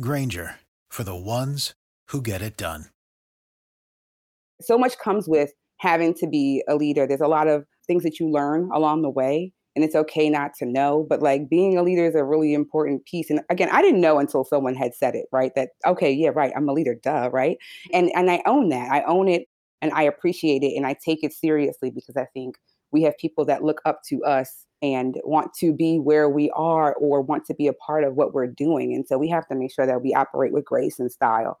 Grainger, for the ones who get it done. So much comes with having to be a leader. There's a lot of things that you learn along the way, and it's okay not to know. But like being a leader is a really important piece. And again, I didn't know until someone had said it, right? That okay, yeah, right, I'm a leader, duh, right? And and I own that. I own it and I appreciate it and I take it seriously because I think we have people that look up to us and want to be where we are or want to be a part of what we're doing. And so we have to make sure that we operate with grace and style.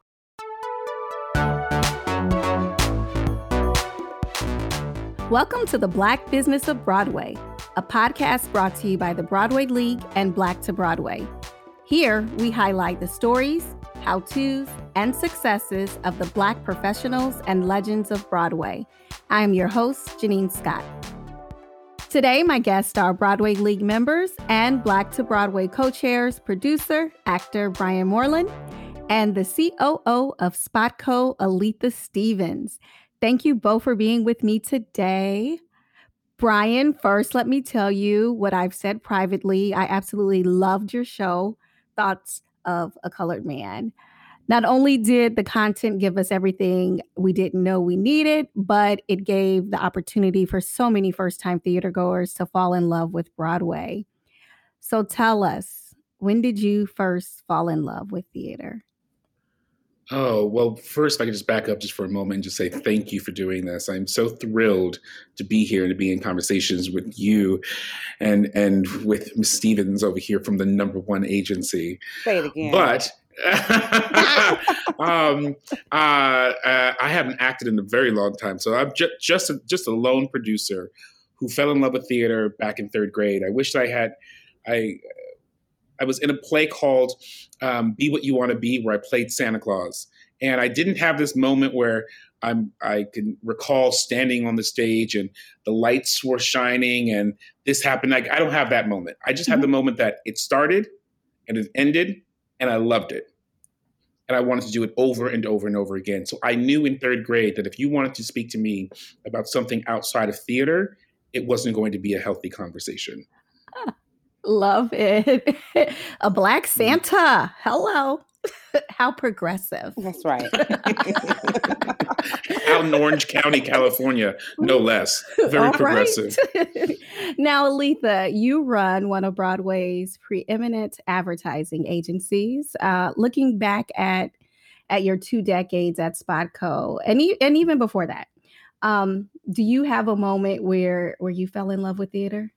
Welcome to the Black Business of Broadway, a podcast brought to you by the Broadway League and Black to Broadway. Here, we highlight the stories, how to's, and successes of the Black professionals and legends of Broadway. I am your host, Janine Scott. Today, my guests are Broadway League members and Black to Broadway co chairs, producer, actor Brian Moreland, and the COO of Spotco, Aaliytha Stevens. Thank you both for being with me today. Brian, first, let me tell you what I've said privately. I absolutely loved your show, Thoughts of a Colored Man. Not only did the content give us everything we didn't know we needed, but it gave the opportunity for so many first time theater goers to fall in love with Broadway. So tell us, when did you first fall in love with theater? Oh, well, first, if I could just back up just for a moment and just say thank you for doing this. I'm so thrilled to be here and to be in conversations with you and and with Ms. Stevens over here from the number one agency. Say it again. But um, uh, uh, I haven't acted in a very long time, so I'm ju- just a, just a lone producer who fell in love with theater back in third grade. I wish I had I I was in a play called um, "Be What You Want to Be," where I played Santa Claus, and I didn't have this moment where I'm I can recall standing on the stage and the lights were shining and this happened. Like I don't have that moment. I just mm-hmm. have the moment that it started and it ended and I loved it. And I wanted to do it over and over and over again. So I knew in third grade that if you wanted to speak to me about something outside of theater, it wasn't going to be a healthy conversation. Love it. a black mm-hmm. Santa. Hello. How progressive. That's right. Out in Orange County, California, no less. Very All progressive. Right. now, Aaliytha, you run one of Broadway's preeminent advertising agencies. Uh, looking back at at your two decades at Spotco, and e- and even before that, um, do you have a moment where where you fell in love with theater?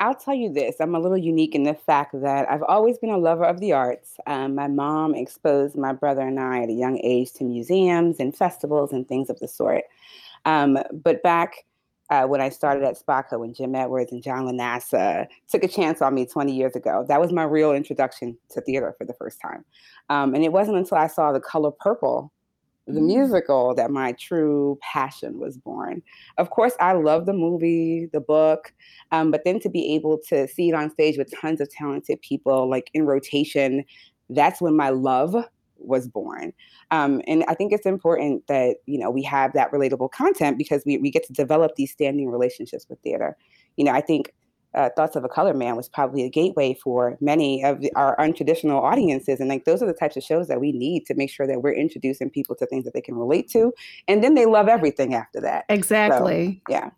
I'll tell you this I'm a little unique in the fact that I've always been a lover of the arts. Um, my mom exposed my brother and I at a young age to museums and festivals and things of the sort. Um, but back uh, when I started at Spotco when Jim Edwards and John LaNasa took a chance on me 20 years ago, that was my real introduction to theater for the first time. Um, and it wasn't until I saw The Color Purple the musical that my true passion was born. Of course, I love the movie, the book, um, but then to be able to see it on stage with tons of talented people, like in rotation, that's when my love was born. Um, and I think it's important that you know we have that relatable content because we we get to develop these standing relationships with theater. You know, I think uh, Thoughts of a Colored Man was probably a gateway for many of the, our untraditional audiences. And like those are the types of shows that we need to make sure that we're introducing people to things that they can relate to. And then they love everything after that. Exactly. So, yeah.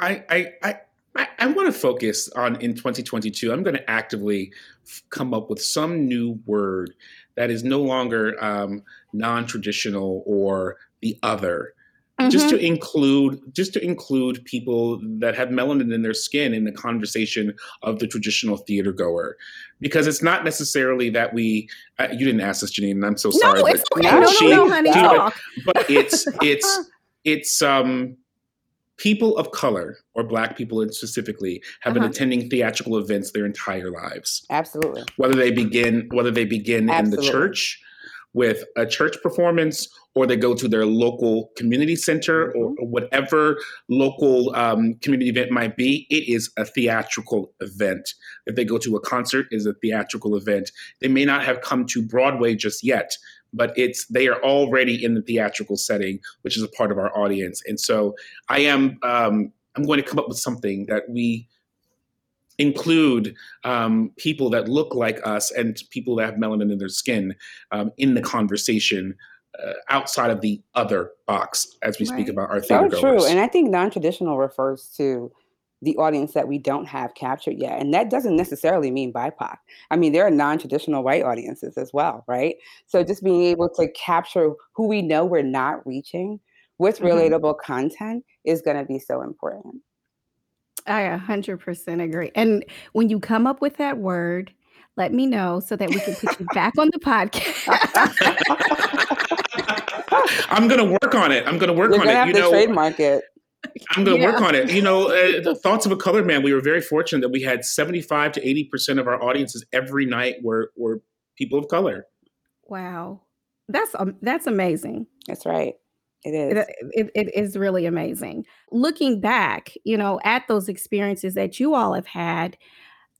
I, I, I, I, I want to focus on in 2022. I'm going to actively f- come up with some new word that is no longer um, non-traditional or the other. Mm-hmm. Just to include, just to include people that have melanin in their skin in the conversation of the traditional theater goer, because it's not necessarily that we. Uh, you didn't ask this, Janine, and I'm so sorry. No, it's but, okay. no, she, no, no, honey. But, but it's it's it's um people of color or black people specifically have uh-huh. been attending theatrical events their entire lives absolutely whether they begin whether they begin absolutely. in the church with a church performance or they go to their local community center or, mm-hmm. or whatever local um, community event might be it is a theatrical event if they go to a concert is a theatrical event they may not have come to broadway just yet but it's they are already in the theatrical setting, which is a part of our audience. And so I am um, I'm going to come up with something that we include um, people that look like us and people that have melanin in their skin um, in the conversation uh, outside of the other box as we right. speak about our theater so true and i think non-traditional refers to the audience that we don't have captured yet. And that doesn't necessarily mean BIPOC. I mean, there are non traditional white audiences as well, right? So just being able to capture who we know we're not reaching with mm-hmm. relatable content is going to be so important. I 100% agree. And when you come up with that word, let me know so that we can put you back on the podcast. I'm going to work on it. I'm going to work You're on it. you know, trademark it. I'm going to yeah. work on it. You know, uh, the thoughts of a colored man. We were very fortunate that we had 75 to 80 percent of our audiences every night were were people of color. Wow, that's um, that's amazing. That's right. It is. It, it, it is really amazing. Looking back, you know, at those experiences that you all have had,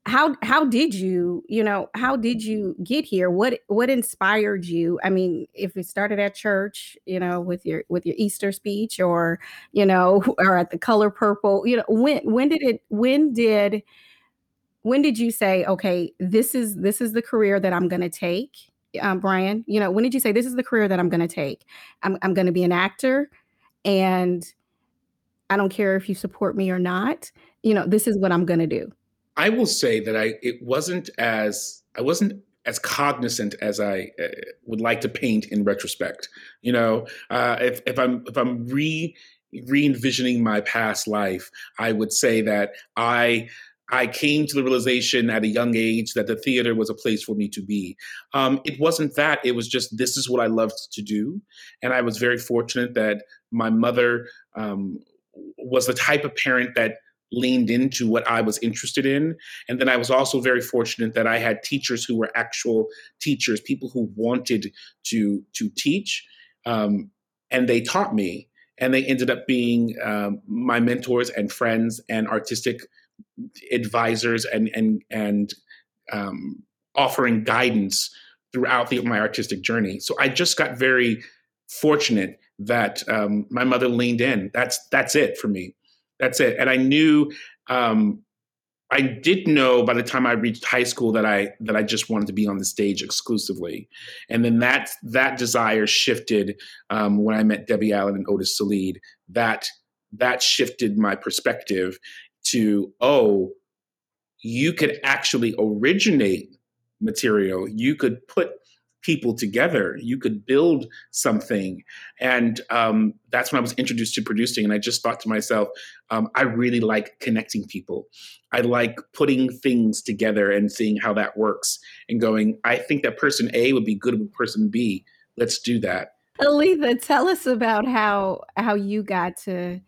how how did you you know how did you get here? What what inspired you? I mean if it started at church you know with your with your easter speech or you know or at the color purple you know when when did it when did when did you say okay this is this is the career that i'm going to take um, brian? You know when did you say this is the career that i'm going to take. I'm, I'm going to be an actor and i don't care if you support me or not. You know this is what i'm going to do I will say that I it wasn't as I wasn't as cognizant as I uh, would like to paint in retrospect. You know, uh, if if I'm if I'm re re envisioning my past life, I would say that I I came to the realization at a young age that the theater was a place for me to be. Um, it wasn't that; it was just this is what I loved to do, and I was very fortunate that my mother um, was the type of parent that leaned into what I was interested in. And then I was also very fortunate that I had teachers who were actual teachers, people who wanted to to teach, um, and they taught me. And they ended up being um, my mentors and friends and artistic advisors and and and um, offering guidance throughout the, my artistic journey. So I just got very fortunate that um, my mother leaned in. That's that's it for me. That's it. And I knew um, I did know by the time I reached high school that I that I just wanted to be on the stage exclusively, and then that that desire shifted um, when I met Debbie Allen and Otis Sallid. That that shifted my perspective to oh, you could actually originate material. You could put people together. You could build something. And um, that's when I was introduced to producing. And I just thought to myself, um, I really like connecting people. I like putting things together and seeing how that works and going, I think that person A would be good with person B. Let's do that. Aaliytha, tell us about how how you got to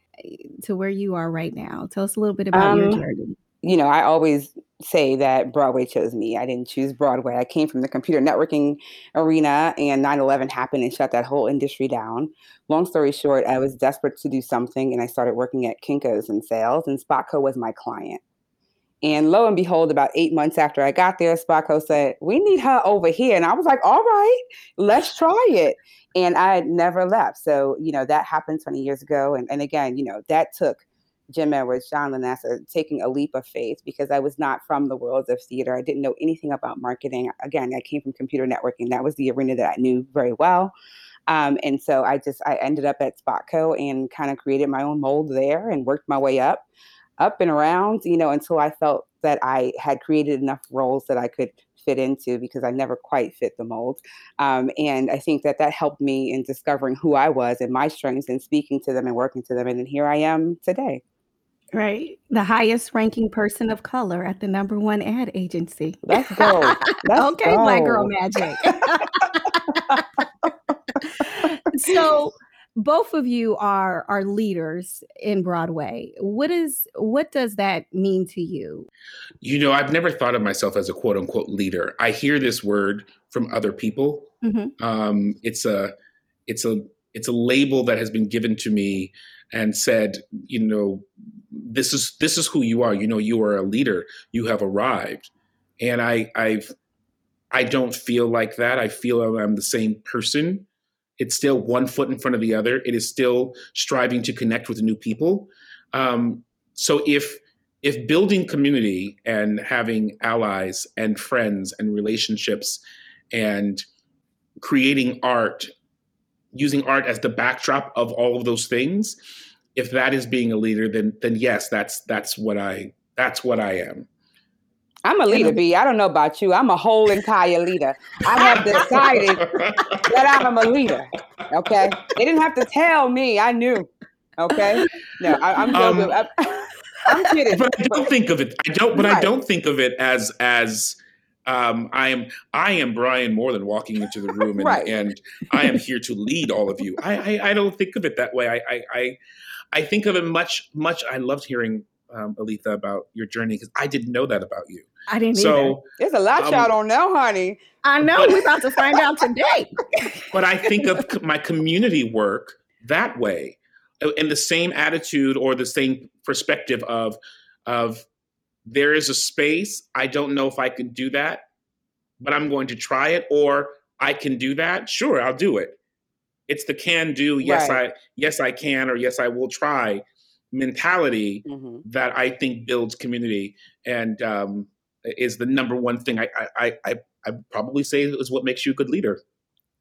to where you are right now. Tell us a little bit about um, your journey. You know, I always say that Broadway chose me. I didn't choose Broadway. I came from the computer networking arena, and 9 11 happened and shut that whole industry down. Long story short, I was desperate to do something, and I started working at Kinko's in sales, and Spotco was my client. And lo and behold, about eight months after I got there, Spotco said, We need her over here. And I was like, All right, let's try it. And I had never left. So, you know, that happened 20 years ago. And, and again, you know, that took Jim Edwards, John Lanasa, taking a leap of faith because I was not from the world of theater. I didn't know anything about marketing. Again, I came from computer networking. That was the arena that I knew very well. Um, and so I just I ended up at Spotco and kind of created my own mold there and worked my way up, up and around, you know, until I felt that I had created enough roles that I could fit into because I never quite fit the mold. Um, and I think that that helped me in discovering who I was and my strengths and speaking to them and working to them. And then here I am today. Right. The highest ranking person of color at the number one ad agency. Let's go. Let's okay, go. Black Girl Magic. so both of you are are leaders in Broadway. What is what does that mean to you? You know, I've never thought of myself as a quote unquote leader. I hear this word from other people. Mm-hmm. Um, it's a it's a it's a label that has been given to me and said, you know, this is this is who you are. You know, you are a leader. You have arrived. And I I've I don't feel like that. I feel I'm the same person it's still one foot in front of the other. It is still striving to connect with new people. Um, so if if building community and having allies and friends and relationships and creating art, using art as the backdrop of all of those things, if that is being a leader, then then yes, that's that's what I that's what I am. I'm a leader, B. I don't know about you. I'm a whole entire leader. I have decided that I'm a leader. Okay. They didn't have to tell me. I knew. Okay. No, I, am joking. Um, I, am kidding. But I don't think of it. I don't. But right. I don't think of it as as. Um, I am I am Brian Moreland walking into the room and, right. and I am here to lead all of you. I, I, I don't think of it that way. I, I I I think of it much much. I loved hearing um, Aaliytha, about your journey because I didn't know that about you. I didn't. So either. there's a lot um, y'all don't know, honey. I know. But, we're about to find out today. but I think of my community work that way, uh, in the same attitude or the same perspective of of there is a space. I don't know if I can do that, but I'm going to try it, or I can do that. Sure, I'll do it. It's the can do. Yes, right. I yes I can, or yes I will try mentality mm-hmm. that I think builds community and um, is the number one thing I I I I probably say is what makes you a good leader.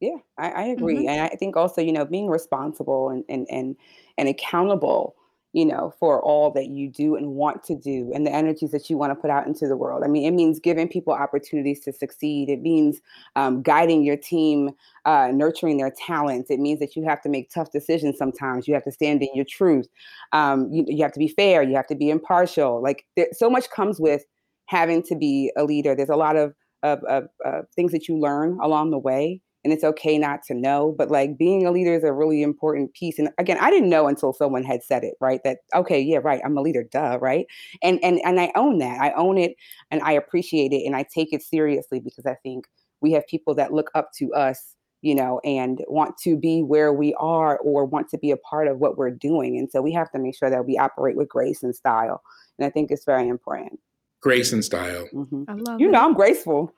Yeah, I, I agree, mm-hmm. and I think also you know being responsible and and and and accountable you know, for all that you do and want to do and the energies that you want to put out into the world. I mean, it means giving people opportunities to succeed. It means um, guiding your team, uh, nurturing their talents. It means that you have to make tough decisions sometimes. You have to stand in your truth. Um, you, you have to be fair. You have to be impartial. Like, there, so much comes with having to be a leader. There's a lot of, of, of uh, things that you learn along the way and it's okay not to know but like being a leader is a really important piece and again i didn't know until someone had said it right that okay yeah right i'm a leader duh right and and and i own that i own it and i appreciate it and i take it seriously because i think we have people that look up to us you know and want to be where we are or want to be a part of what we're doing and so we have to make sure that we operate with grace and style and i think it's very important grace and style mm-hmm. I love you it. know i'm graceful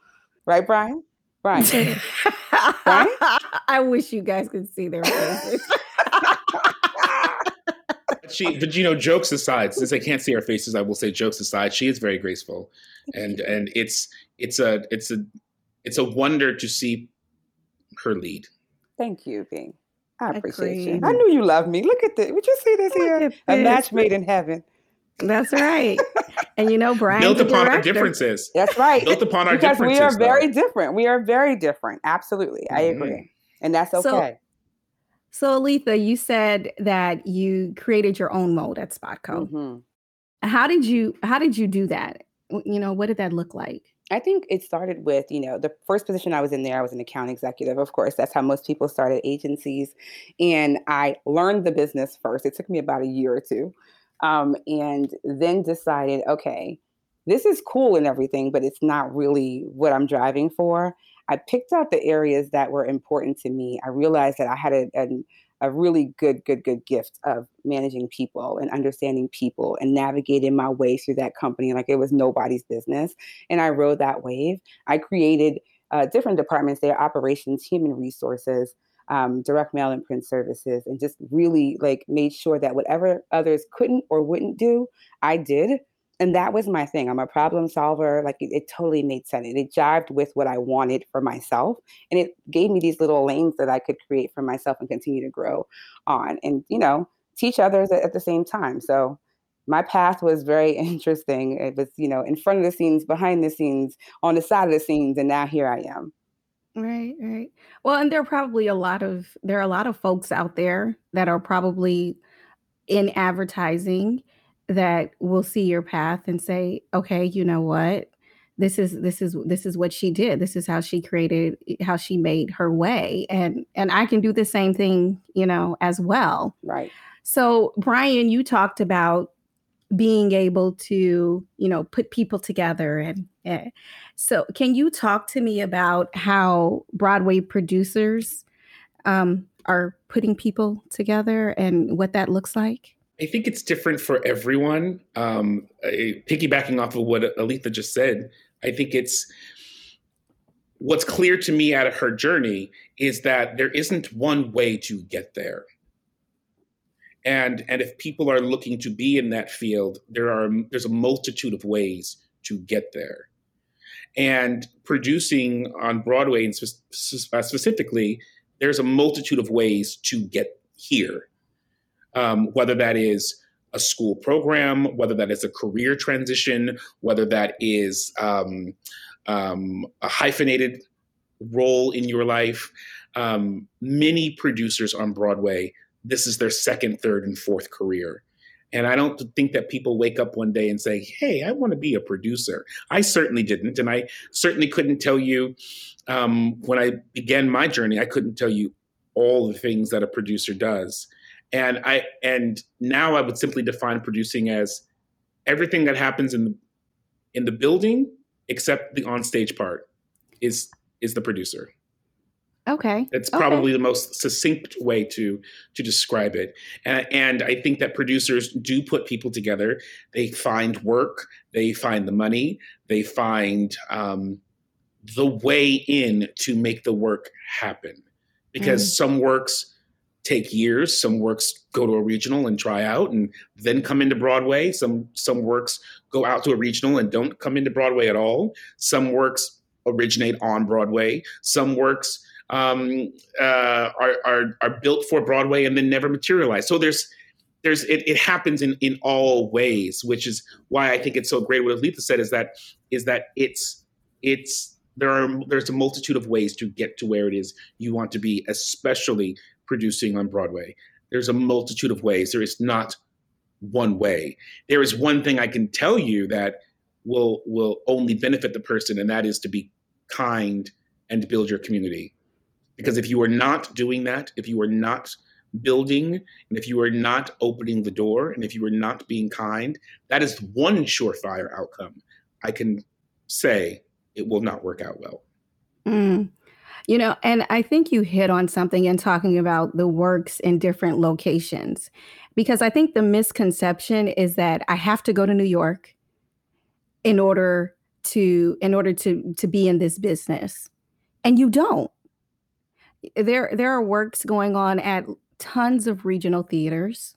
right brian Right. right? I wish you guys could see their faces. she, but you know, jokes aside, since I can't see her faces, I will say jokes aside. She is very graceful, and and it's it's a it's a it's a wonder to see her lead. Thank you, Bing. I appreciate Agreed. you. I knew you loved me. Look at this. Would you see this Look here? A match made in heaven. That's right. And you know, Brian built upon our differences. That's right. Built upon our because differences. we are very though. different. We are very different. Absolutely, mm-hmm. I agree, and that's okay. So, so Aaliytha, you said that you created your own mold at Spotco. Mm-hmm. How did you How did you do that? You know, what did that look like? I think it started with, you know, the first position I was in there, I was an account executive. Of course, that's how most people started agencies. And I learned the business first. It took me about a year or two um, and then decided, okay, this is cool and everything, but it's not really what I'm driving for. I picked out the areas that were important to me. I realized that I had a, a, a really good, good, good gift of managing people and understanding people and navigating my way through that company like it was nobody's business. And I rode that wave. I created uh, different departments there operations, human resources, um, direct mail and print services and just really like made sure that whatever others couldn't or wouldn't do, I did. And that was my thing. I'm a problem solver. Like it, it totally made sense. And it jived with what I wanted for myself. And it gave me these little lanes that I could create for myself and continue to grow on and, you know, teach others at, at the same time. So my path was very interesting. It was, you know, in front of the scenes, behind the scenes, on the side of the scenes, and now here I am. Right, right. Well, and there are probably a lot of there are a lot of folks out there that are probably in advertising that will see your path and say, "Okay, you know what? This is this is this is what she did. This is how she created eh, how she made her way and and I can do the same thing, you know, as well." Right. So, Brian, you talked about being able to you know put people together and, and, so can you talk to me about how broadway producers um, are putting people together and what that looks like? I think it's different for everyone um, piggybacking off of what aaliytha just said i think it's what's clear to me out of her journey is that there isn't one way to get there. And and if people are looking to be in that field there are there's a multitude of ways to get there and producing on broadway and spe- specifically there's a multitude of ways to get here um, whether that is a school program whether that is a career transition whether that is um, um, a hyphenated role in your life um, many producers on broadway this is their second, third, and fourth career. And I don't think that people wake up one day and say, Hey, I want to be a producer. I certainly didn't. And I certainly couldn't tell you um, when I began my journey, I couldn't tell you all the things that a producer does. And I and now I would simply define producing as everything that happens in the in the building except the onstage part is is the producer. Okay. It's okay. probably the most succinct way to to describe it. And, and I think that producers do put people together. They find work, they find the money, they find um, the way in to make the work happen. Because mm. some works take years, some works go to a regional and try out and then come into Broadway. Some some works go out to a regional and don't come into Broadway at all. Some works originate on Broadway. Some works um, uh, are, are, are built for Broadway and then never materialize. So there's there's it, it happens in in all ways, which is why I think it's so great. What Aaliytha said is that is that it's it's there are there's a multitude of ways to get to where it is you want to be, especially producing on Broadway. There's a multitude of ways. There is not one way. There is one thing I can tell you that will will only benefit the person, and that is to be kind and build your community. Because if you are not doing that, if you are not building, and if you are not opening the door, and if you are not being kind, that is one surefire outcome. I can say it will not work out well. Mm. You know, and I think you hit on something in talking about the works in different locations, because I think the misconception is that I have to go to New York in order to in order to to be in this business, and you don't there there are works going on at tons of regional theaters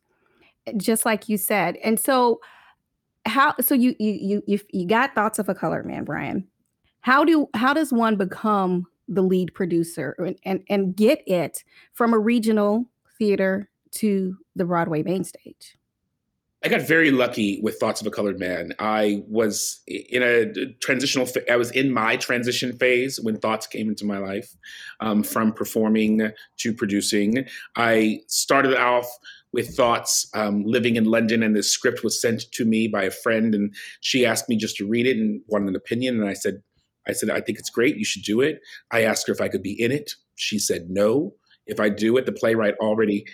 just like you said and so how so you you you you got thoughts of a colored man brian. How do how does one become the lead producer and and, and get it from a regional theater to the broadway main stage I got very lucky with Thoughts of a Colored Man. I was in a transitional. I was in my transition phase when Thoughts came into my life, um, from performing to producing. I started off with Thoughts um, living in London, and the script was sent to me by a friend, and she asked me just to read it and wanted an opinion, and I said, I said, I think it's great. You should do it. I asked her if I could be in it. She said no. If I do it, the playwright already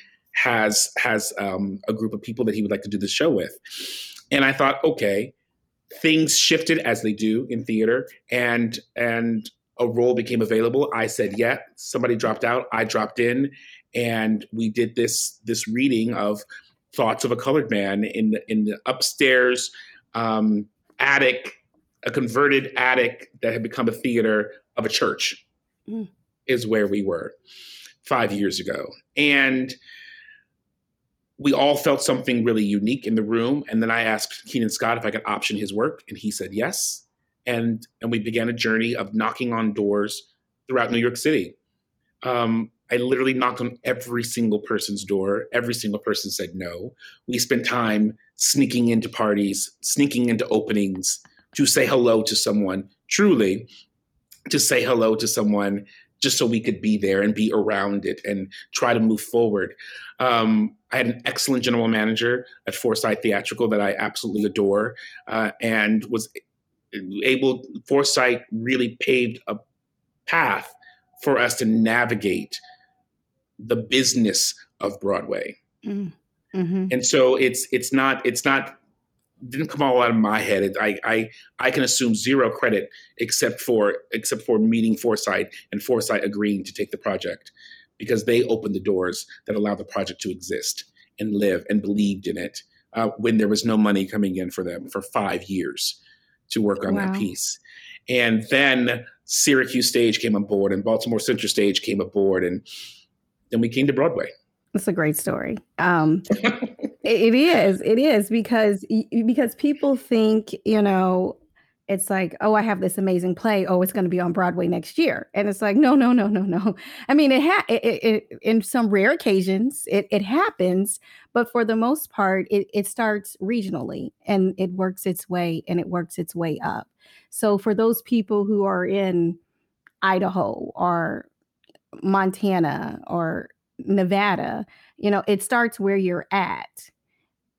has has um, a group of people that he would like to do the show with. And I thought, okay, things shifted as they do in theater, and and a role became available. I said, yeah. Somebody dropped out. I dropped in, and we did this this reading of Thoughts of a Colored Man in the, in the upstairs um, attic, a converted attic that had become a theater of a church, mm. is where we were five years ago, and we all felt something really unique in the room. And then I asked Keenan Scott if I could option his work, and he said yes. And and we began a journey of knocking on doors throughout New York City. Um, I literally knocked on every single person's door. Every single person said no. We spent time sneaking into parties, sneaking into openings to say hello to someone, truly to say hello to someone just so we could be there and be around it and try to move forward. Um, I had an excellent general manager at Foresight Theatrical that I absolutely adore, uh, and was able. Foresight really paved a path for us to navigate the business of Broadway. Mm. Mm-hmm. And so it's it's not it's not didn't come all out of my head. It, I I I can assume zero credit except for except for meeting Foresight and Foresight agreeing to take the project because they opened the doors that allowed the project to exist and live and believed in it uh, when there was no money coming in for them for five years to work on wow. that piece. And then Syracuse Stage came on board and Baltimore Center Stage came aboard and then we came to Broadway. It's a great story. Um, it is. It is because because people think you know it's like oh I have this amazing play oh it's going to be on Broadway next year and it's like no no no no no. I mean it, ha- it, it, it in some rare occasions it it happens but for the most part it it starts regionally and it works its way and it works its way up. So for those people who are in Idaho or Montana or Nevada, you know, it starts where you're at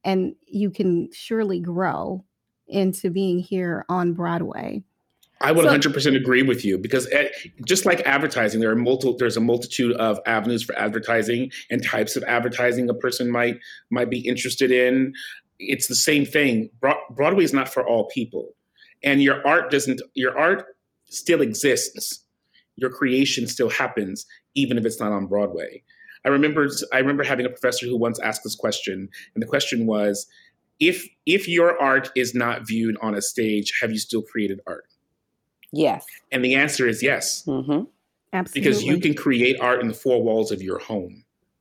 and you can surely grow into being here on Broadway. I would so, 100% agree with you because it, just like advertising, there are multiple. There's a multitude of avenues for advertising and types of advertising a person might might be interested in. It's the same thing. Broadway is not for all people, and your art doesn't. Your art still exists. Your creation still happens, even if it's not on Broadway. I remember I remember having a professor who once asked this question, and the question was, if if your art is not viewed on a stage, have you still created art? Yes. And the answer is yes. Mm-hmm. Absolutely. Because you can create art in the four walls of your home.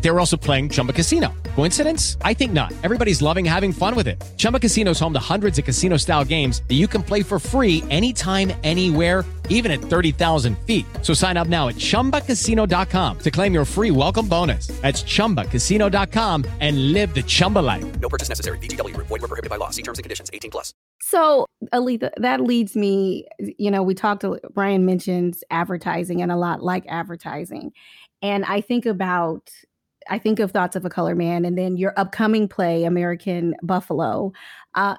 They were also playing Chumba Casino. Coincidence? I think not. Everybody's loving having fun with it. Chumba Casino is home to hundreds of casino-style games that you can play for free anytime, anywhere even at 30,000 feet. So sign up now at ChumbaCasino.com to claim your free welcome bonus. That's ChumbaCasino.com and live the Chumba life. No purchase necessary. VGW. Void were prohibited by law. See terms and conditions. 18 plus. So, Aaliytha, that leads me, you know, we talked, to, Brian mentions advertising and a lot like advertising. And I think about I think of Thoughts of a Color Man and then your upcoming play, American Buffalo. Uh,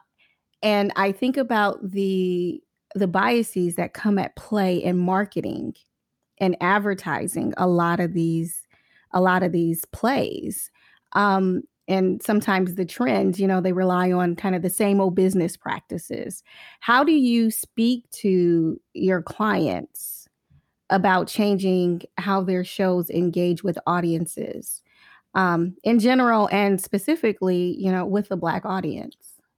and I think about the the biases that come at play in marketing and advertising a lot of these a lot of these plays. Um, and sometimes the trends you know they rely on kind of the same old business practices. How do you speak to your clients about changing how their shows engage with audiences um, in general and specifically you know with the black audience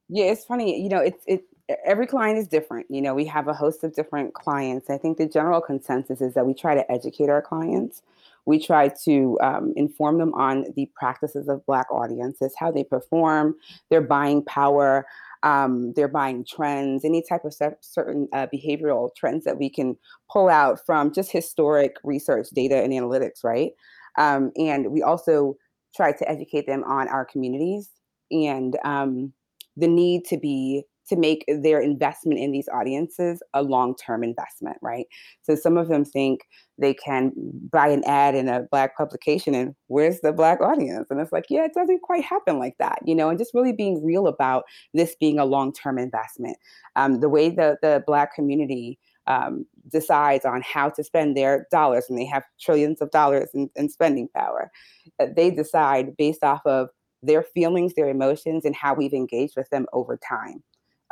yeah it's funny you know it's it every client is different. You know, we have a host of different clients. I think the general consensus is that we try to educate our clients. We try to um, inform them on the practices of Black audiences, how they perform, their buying power, um, their buying trends, any type of certain uh, behavioral trends that we can pull out from just historic research, data, and analytics, right? Um, and we also try to educate them on our communities and um, the need to be to make their investment in these audiences a long-term investment right? So some of them think they can buy an ad in a black publication and where's the black audience? And it's like yeah it doesn't quite happen like that you know and just really being real about this being a long-term investment. Um, the way the, the black community um, decides on how to spend their dollars and they have trillions of dollars in, in spending power. Uh, they decide based off of their feelings their emotions and how we've engaged with them over time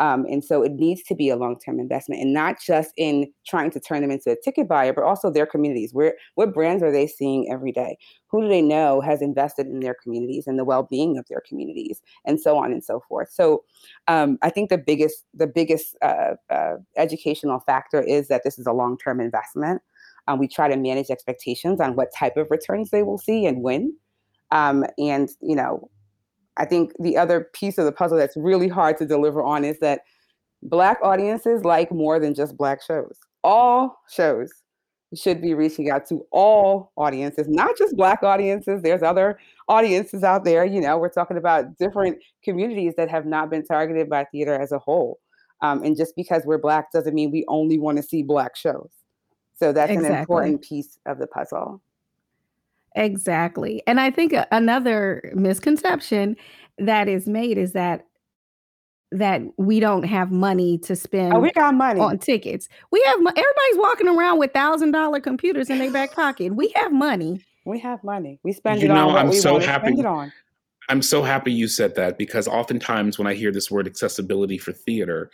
Um, and so it needs to be a long-term investment and not just in trying to turn them into a ticket buyer, but also their communities. Where what brands are they seeing every day? Who do they know has invested in their communities and the well-being of their communities, and so on and so forth. So um, I think the biggest the biggest uh, uh, educational factor is that this is a long-term investment. Um, we try to manage expectations on what type of returns they will see and when. Um, and you know, I think the other piece of the puzzle that's really hard to deliver on is that Black audiences like more than just Black shows. All shows should be reaching out to all audiences, not just Black audiences. There's other audiences out there. You know, we're talking about different communities that have not been targeted by theater as a whole. Um, and just because we're Black doesn't mean we only want to see Black shows. So that's Exactly. an important piece of the puzzle. Exactly. And I think another misconception that is made is that that we don't have money to spend Oh, we got money. on tickets. We have everybody's walking around with thousand dollar computers in their back pocket. We have money. We have money. We spend You it on know, what I'm we so want to happy- spend it on. I'm so happy you said that because oftentimes when I hear this word accessibility for theater,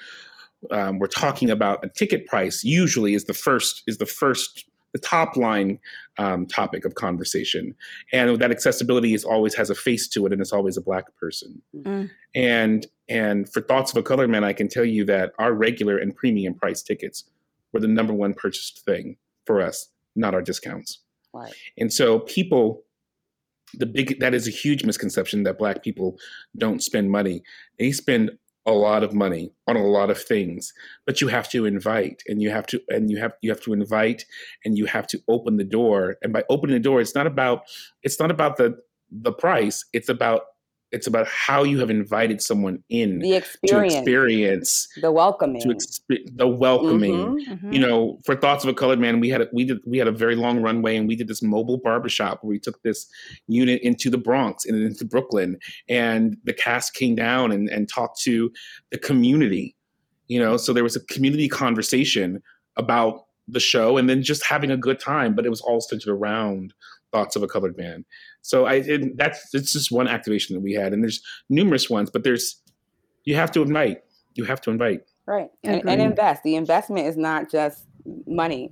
um, we're talking about a ticket price. Usually, is the first is the first the top line um, topic of conversation, and that accessibility is always has a face to it, and it's always a black person. Mm. And and for thoughts of a colored man, I can tell you that our regular and premium price tickets were the number one purchased thing for us, not our discounts. Right. And so people, the big that is a huge misconception that black people don't spend money. They spend a lot of money on a lot of things, but you have to invite and you have to and you have you have to invite and you have to open the door. And by opening the door, it's not about it's not about the the price. It's about it's about how you have invited someone in The to experience, experience the welcoming. to exp- the welcoming Mhm. Mhm. you know, for thoughts of a colored man, we had a, we did we had a very long runway, and we did this mobile barbershop where we took this unit into the Bronx and into Brooklyn, and the cast came down and and talked to the community. You know, so there was a community conversation about the show, and then just having a good time. But it was all centered around thoughts of a colored man. So I it, that's it's just one activation that we had, and there's numerous ones, but there's you have to invite. You have to invite. Right. And, and invest. The investment is not just money.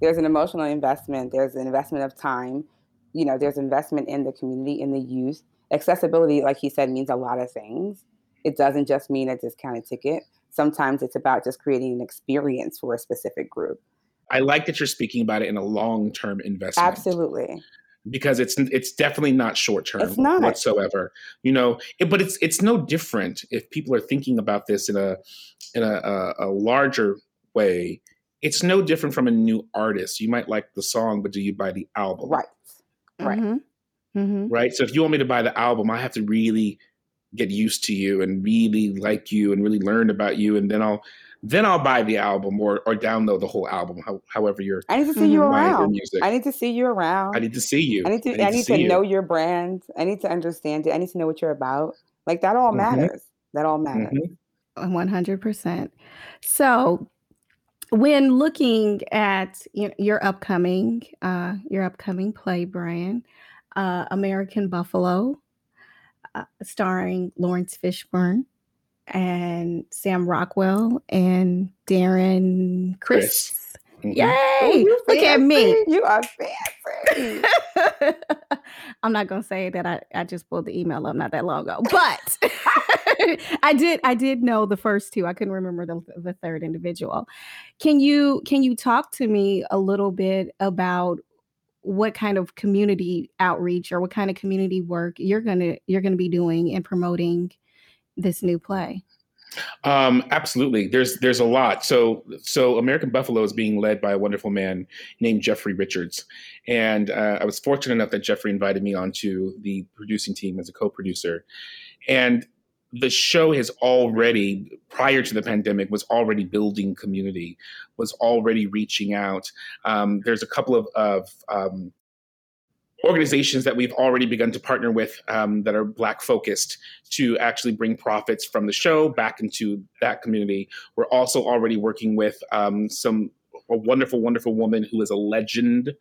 There's an emotional investment. There's an investment of time. You know, there's investment in the community, in the youth. Accessibility, like he said, means a lot of things. It doesn't just mean a discounted ticket. Sometimes it's about just creating an experience for a specific group. I like that you're speaking about it in a long term investment. Absolutely. because it's it's definitely not short term It's not. whatsoever. You know, it, but it's it's no different if people are thinking about this in a in a, a, a larger way. It's no different from a new artist. You might like the song, but do you buy the album? Right. Right. Mhm. Mhm. Right. So if you want me to buy the album, I have to really get used to you and really like you and really learn about you, and then I'll then I'll buy the album or or download the whole album. How, however you're I need to see you buying your around. music. I need to see you around. I need to see you. I need to I need to, see you. know your brand. I need to understand it. I need to know what you're about. Like that all Mhm. matters. That all matters. Mhm. One hundred percent. So, when looking at you know, your upcoming, uh, your upcoming play, Brian, uh, American Buffalo, uh, starring Laurence Fishburne and Sam Rockwell and Darren Criss. Mhm. Yay! Ooh, you Look at me. You are fancy. I'm not gonna say that I, I just pulled the email up not that long ago, but I did I did know the first two. I couldn't remember the, the third individual. Can you can you talk to me a little bit about what kind of community outreach or what kind of community work you're gonna you're gonna be doing and promoting this new play? Um, absolutely. There's there's a lot. So so American Buffalo is being led by a wonderful man named Jeffrey Richards, and uh, I was fortunate enough that Jeffrey invited me onto the producing team as a co-producer, and the show has already prior to the pandemic was already building community, was already reaching out. Um, there's a couple of of um, organizations that we've already begun to partner with um, that are black focused to actually bring profits from the show back into that community we're also already working with um, some a wonderful wonderful woman who is a legend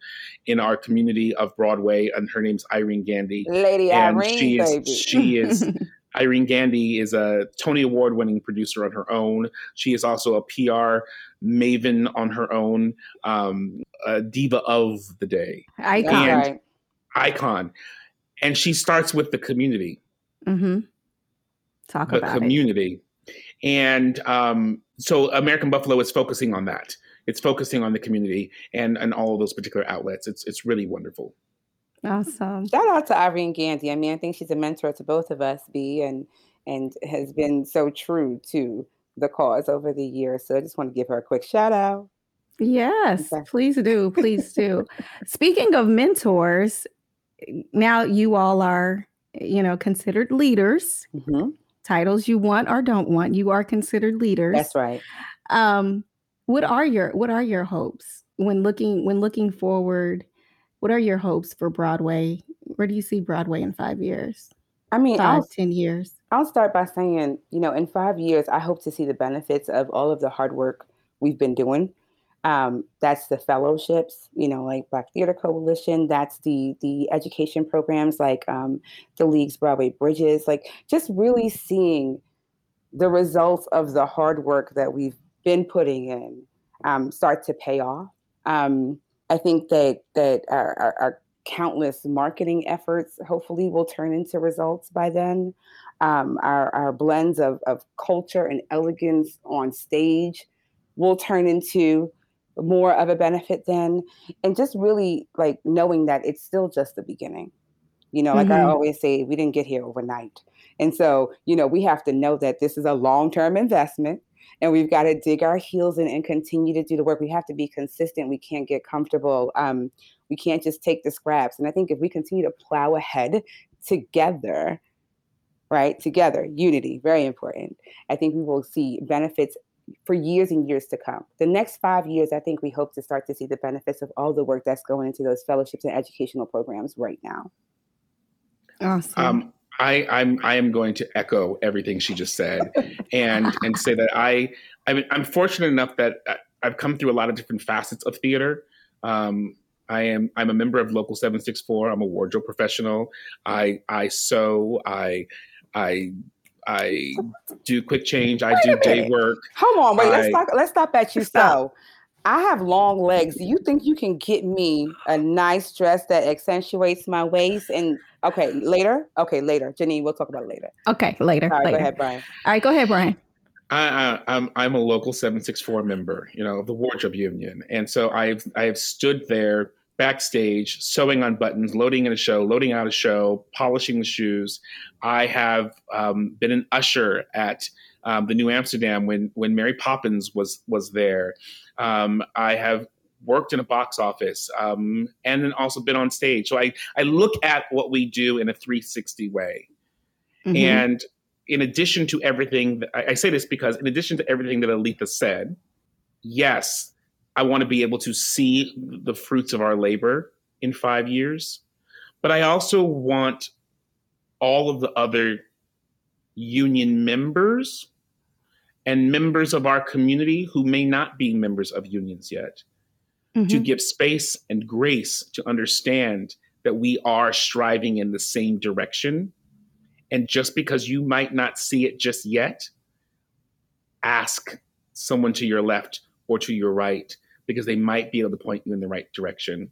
in our community of broadway and her name's irene gandy Lady and Irene, she is baby. she is Irene Gandy is a Tony Award winning producer on her own. She is also a PR maven on her own, um, a diva of the day, Icon. And- right. Icon. And she starts with the community. Mm-hmm. Talk the about it. community. And um, so American Buffalo is focusing on that. It's focusing on the community and, and all of those particular outlets. It's it's really wonderful. Awesome. Shout out to Irene Gandy. I mean, I think she's a mentor to both of us, B, and and has been so true to the cause over the years. So I just want to give her a quick shout out. Yes, Okay. please do. Please do. Speaking of mentors, now you all are, you know, considered leaders. Mhm. Titles you want or don't want, you are considered leaders. That's right. Um, what are your what are your hopes when looking when looking forward? What are your hopes for Broadway? Where do you see Broadway in five years? I mean, Five, I'll, ten years? I'll start by saying, you know, in five years, I hope to see the benefits of all of the hard work we've been doing. Um, that's the fellowships, you know, like Black Theater Coalition. That's the the education programs like um, the League's Broadway Bridges. Like just really seeing the results of the hard work that we've been putting in um, start to pay off. Um, I think that that our, our, our countless marketing efforts hopefully will turn into results by then. Um, our, our blends of, of culture and elegance on stage will turn into more of a benefit then. And just really like knowing that it's still just the beginning. You know, like I Mhm. always say, we didn't get here overnight. And so, you know, we have to know that this is a long term investment and we've got to dig our heels in and continue to do the work. We have to be consistent. We can't get comfortable. Um, we can't just take the scraps. And I think if we continue to plow ahead together, right, together, unity, very important, I think we will see benefits for years and years to come. The next five years, I think we hope to start to see the benefits of all the work that's going into those fellowships and educational programs right now. Awesome. Um, I, I'm I am going to echo everything she just said, and and say that I I'm, I'm fortunate enough that I- I've come through a lot of different facets of theater. Um, I am I'm a member of Local Seven Six Four. I'm a wardrobe professional. I I sew. I I I do quick change. I do day work. Hold on, wait. Let's talk. Let's stop at you. Stop. So, I have long legs. Do you think you can get me a nice dress that accentuates my waist? And okay, later. Okay, later. Janine, we'll talk about it later. okay, later. All right, later. go ahead, Brian. All right, go ahead, Brian. I, I, I'm I'm a local seven six four member, you know, of the wardrobe union, and so I've I have stood there backstage sewing on buttons, loading in a show, loading out a show, polishing the shoes. I have um, been an usher at um, the New Amsterdam when when Mary Poppins was was there. Um, I have worked in a box office um, and then also been on stage. So I I look at what we do in a 360 way. Mhm. And in addition to everything, that, I, I say this because in addition to everything that Aaliytha said, yes, I want to be able to see the fruits of our labor in five years, but I also want all of the other union members and members of our community who may not be members of unions yet to Mhm. give space and grace to understand that we are striving in the same direction. And just because you might not see it just yet, ask someone to your left or to your right because they might be able to point you in the right direction.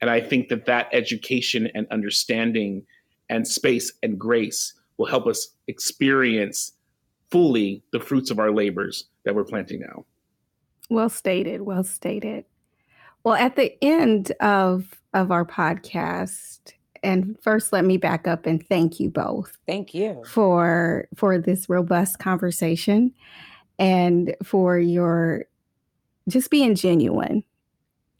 And I think that that education and understanding and space and grace will help us experience fully the fruits of our labors that we're planting now. Well stated. Well stated. Well, at the end of of our podcast, and first let me back up and thank you both Thank you. for for this robust conversation and for your just being genuine.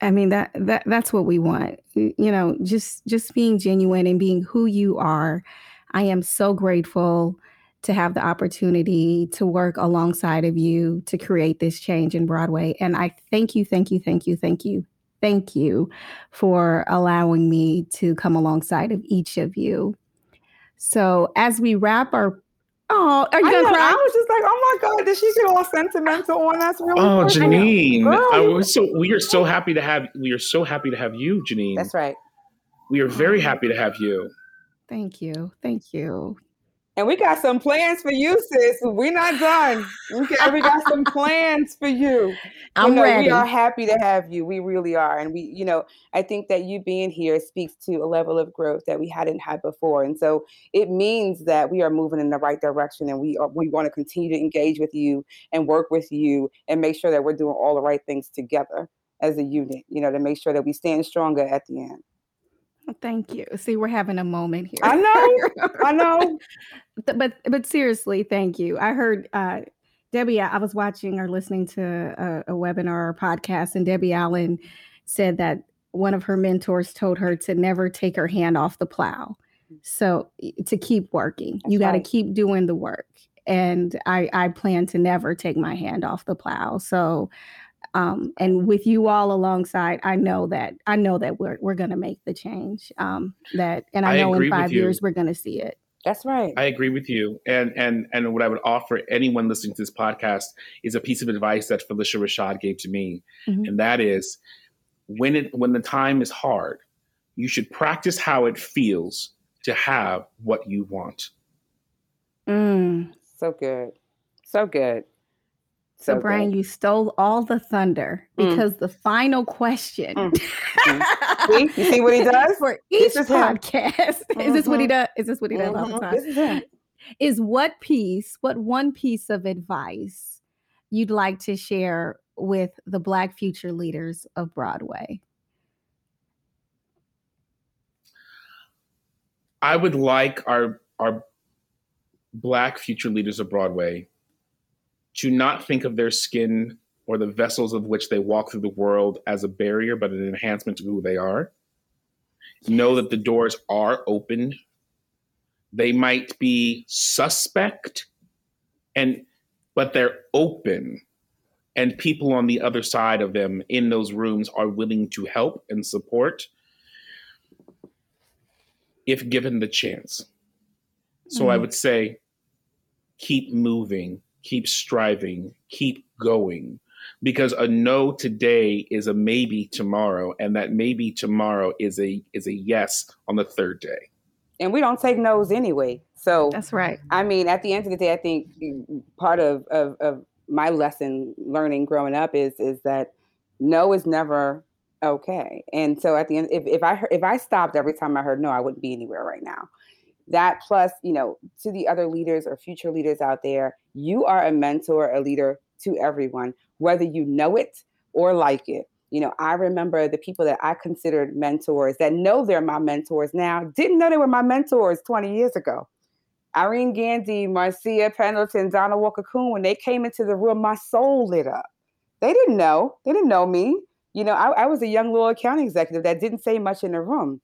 I mean that that that's what we want. You know, just just being genuine and being who you are. I am so grateful to have the opportunity to work alongside of you to create this change in Broadway. And I thank you, thank you, thank you, thank you, thank you for allowing me to come alongside of each of you. So as we wrap our Oh, are you I, gonna know, I was just like, oh my God, did she get all sentimental on us? Really Oh, quick? Janine! Girl, I was so we are so happy to have we are so happy to have you, Janine. That's right. We are very mm-hmm. happy to have you. Thank you. Thank you. And we got some plans for you, sis. We're not done. Okay, we got some plans for you. I'm you know, ready. We are happy to have you. We really are. And we, you know, I think that you being here speaks to a level of growth that we hadn't had before. And so it means that we are moving in the right direction and we are, we want to continue to engage with you and work with you and make sure that we're doing all the right things together as a unit, you know, to make sure that we stand stronger at the end. Thank you. See, we're having a moment here. I know. I know. But but seriously, thank you. I heard uh, Debbie. I was watching or listening to a, a webinar or podcast, and Debbie Allen said that one of her mentors told her to never take her hand off the plow. So to keep working, you got to right. keep doing the work. And I I plan to never take my hand off the plow. So. Um, and with you all alongside, I know that I know that we're we're gonna make the change. Um, that and I, I know in five years we're gonna see it. That's right. I agree with you. And and and what I would offer anyone listening to this podcast is a piece of advice that Phylicia Rashad gave to me. Mhm. And that is when it when the time is hard, you should practice how it feels to have what you want. Mm. So good. So good. So, good. Brian, you stole all the thunder Mm. because the final question Mm. See? You see what he does? for each This is him. podcast is this what he Mhm. does? Is this what he does all the Mhm. time? This is him. Is what piece, what one piece of advice you'd like to share with the Black future leaders of Broadway? I would like our our black future leaders of Broadway to not think of their skin or the vessels of which they walk through the world as a barrier, but an enhancement to who they are. Know that the doors are open. They might be suspect, and but they're open, and people on the other side of them in those rooms are willing to help and support if given the chance. So I Mm. would say keep moving, keep striving, keep going. Because a no today is a maybe tomorrow, and that maybe tomorrow is a is a yes on the third day. And we don't take no's anyway. So That's right. I mean, at the end of the day, I think part of, of, of my lesson learning growing up is is that no is never okay. And so at the end, if, if I heard, if I stopped every time I heard no, I wouldn't be anywhere right now. That plus, you know, to the other leaders or future leaders out there, you are a mentor, a leader to everyone, whether you know it or like it. You know, I remember the people that I considered mentors that know they're my mentors now didn't know they were my mentors 20 years ago. Irene Gandy, Marcia Pendleton, Donna Walker Kuhne, when they came into the room, my soul lit up. They didn't know. They didn't know me. You know, I, I was a young little account executive that didn't say much in the room.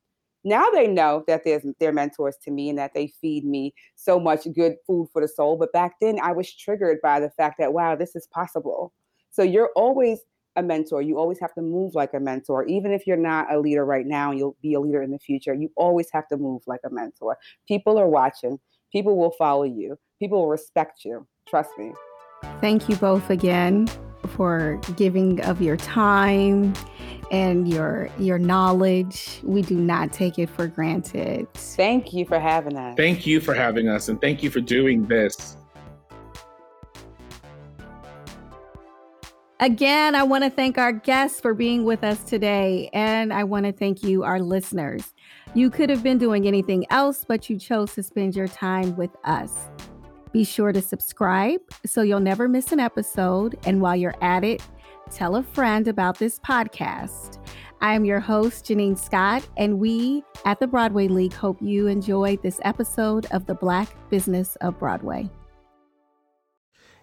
Now they know that they're mentors to me and that they feed me so much good food for the soul. But back then I was triggered by the fact that wow, this is possible. So you're always a mentor. You always have to move like a mentor. Even if you're not a leader right now, you'll be a leader in the future. You always have to move like a mentor. People are watching. People will follow you. People will respect you. Trust me. Thank you both again for giving of your time and your your knowledge. We do not take it for granted. Thank you for having us. Thank you for having us, and thank you for doing this. Again, I want to thank our guests for being with us today, and I want to thank you, our listeners. You could have been doing anything else, but you chose to spend your time with us. Be sure to subscribe so you'll never miss an episode. And while you're at it, tell a friend about this podcast. I am your host, Janine Scott, and we at the Broadway League hope you enjoyed this episode of the Black Business of Broadway.